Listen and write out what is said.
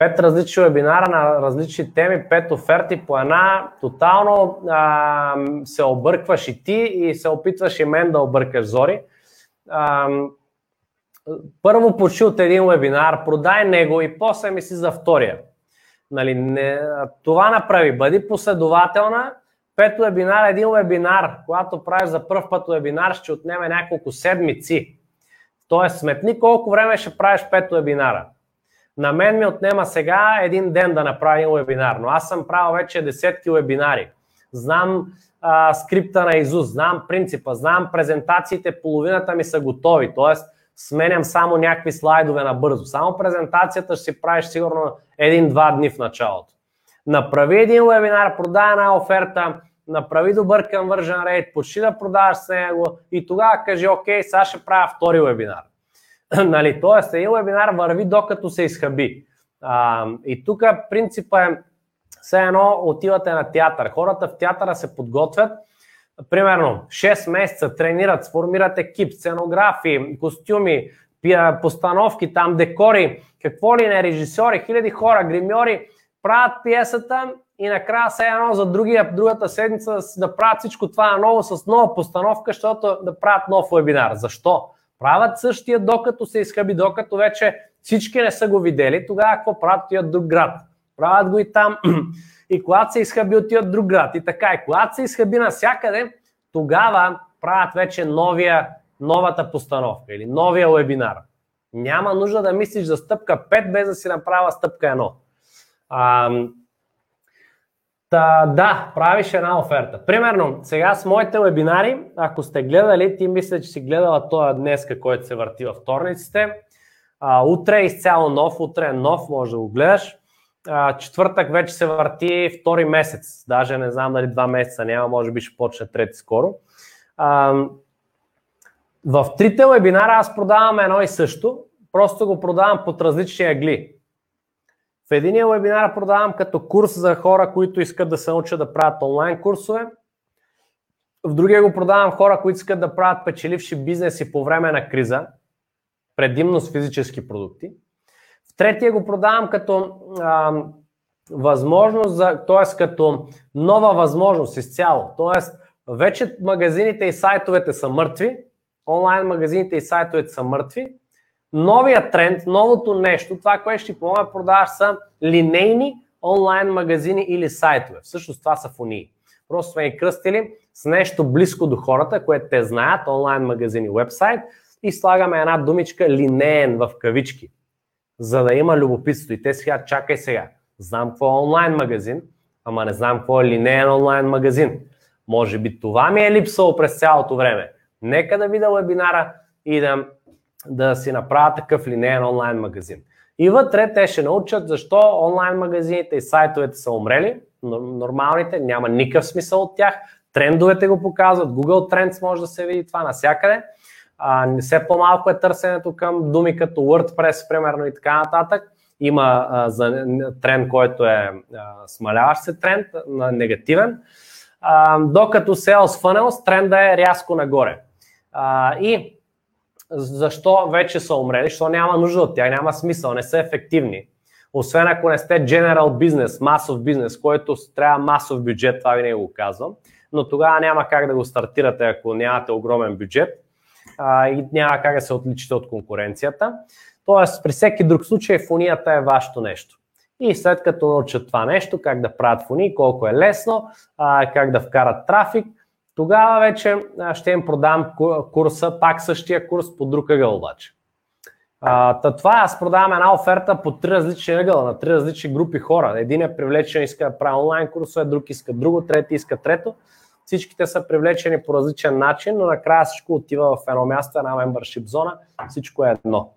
Пет различни вебинара на различни теми, пет оферти по една. Тотално а, се объркваш и ти и се опитваш и мен да объркаш Зори. А, първо почи от един вебинар, продай него и после мисли за втория. Нали, не, това направи. Бъди последователна. Пет вебинар, един вебинар, когато правиш за първ път вебинар, ще отнеме няколко седмици. Тоест, сметни колко време ще правиш пет вебинара. На мен ми отнема сега един ден да направя един вебинар, но аз съм правил вече десетки вебинари. Знам а, скрипта на Изус, знам принципа, знам презентациите, половината ми са готови, т.е. сменям само някакви слайдове набързо. Само презентацията ще си правиш сигурно един-два дни в началото. Направи един вебинар, продай една оферта, направи добър conversion rate, почти да продаваш с него и тогава кажи, окей, сега ще правя втори вебинар. нали, тоест, един вебинар върви докато се изхъби. А, и тук принципа е все едно отивате на театър. Хората в театъра се подготвят, примерно 6 месеца тренират, сформират екип, сценографи, костюми, постановки, там декори, какво ли не, режисьори, хиляди хора, гримьори, правят пиесата и накрая се едно за другия, другата седмица да правят всичко това ново с нова постановка, защото да правят нов вебинар. Защо? Правят същия докато се изхъби, докато вече всички не са го видели, тогава какво правят отиват друг град. Правят го и там. И когато се изхъби, отиват друг град. И така, и когато се изхъби навсякъде, тогава правят вече новия, новата постановка или новия вебинар. Няма нужда да мислиш за стъпка 5, без да си направя стъпка 1. А, Та, да, правиш една оферта. Примерно, сега с моите вебинари, ако сте гледали, ти мисля, че си гледала този днеска, който се върти във вторниците. А, утре е изцяло нов, утре е нов, може да го гледаш. А, четвъртък вече се върти втори месец. Даже не знам дали два месеца няма, може би ще почне трети скоро. А, в трите вебинара аз продавам едно и също, просто го продавам под различни агли. В единия вебинар продавам като курс за хора, които искат да се научат да правят онлайн курсове. В другия го продавам хора, които искат да правят печеливши бизнеси по време на криза, предимно с физически продукти. В третия го продавам като а, възможност, т.е. като нова възможност изцяло. Т.е. вече магазините и сайтовете са мъртви, онлайн магазините и сайтовете са мъртви, Новия тренд, новото нещо, това, което ще помогне да продаваш са линейни онлайн магазини или сайтове. Всъщност това са фунии. Просто сме ги кръстили с нещо близко до хората, което те знаят, онлайн магазини, вебсайт и слагаме една думичка линеен в кавички, за да има любопитство. И те сега, чакай сега, знам какво е онлайн магазин, ама не знам какво е линеен онлайн магазин. Може би това ми е липсало през цялото време. Нека да видя вебинара и да да си направят такъв линейен онлайн магазин. И вътре те ще научат защо онлайн магазините и сайтовете са умрели, нормалните, няма никакъв смисъл от тях. Трендовете го показват, Google Trends може да се види това навсякъде. А, все по-малко е търсенето към думи като WordPress, примерно и така нататък. Има а, за тренд, който е а, смаляващ се тренд, а, негативен. А, докато Sales Funnels тренда е рязко нагоре. А, и защо вече са умрели, защото няма нужда от тях, няма смисъл, не са ефективни. Освен ако не сте general бизнес, масов бизнес, който трябва масов бюджет, това винаги го казвам, но тогава няма как да го стартирате, ако нямате огромен бюджет а, и няма как да се отличите от конкуренцията. Тоест, при всеки друг случай фунията е вашето нещо. И след като научат това нещо, как да правят фуни, колко е лесно, а, как да вкарат трафик, тогава вече ще им продам курса, пак същия курс по друг ъгъл обаче. Та това аз продавам една оферта по три различни ъгъла, на три различни групи хора. Един е привлечен, иска да прави онлайн курсове, друг иска друго, трети иска трето. Всичките са привлечени по различен начин, но накрая всичко отива в едно място, една membership зона, всичко е едно.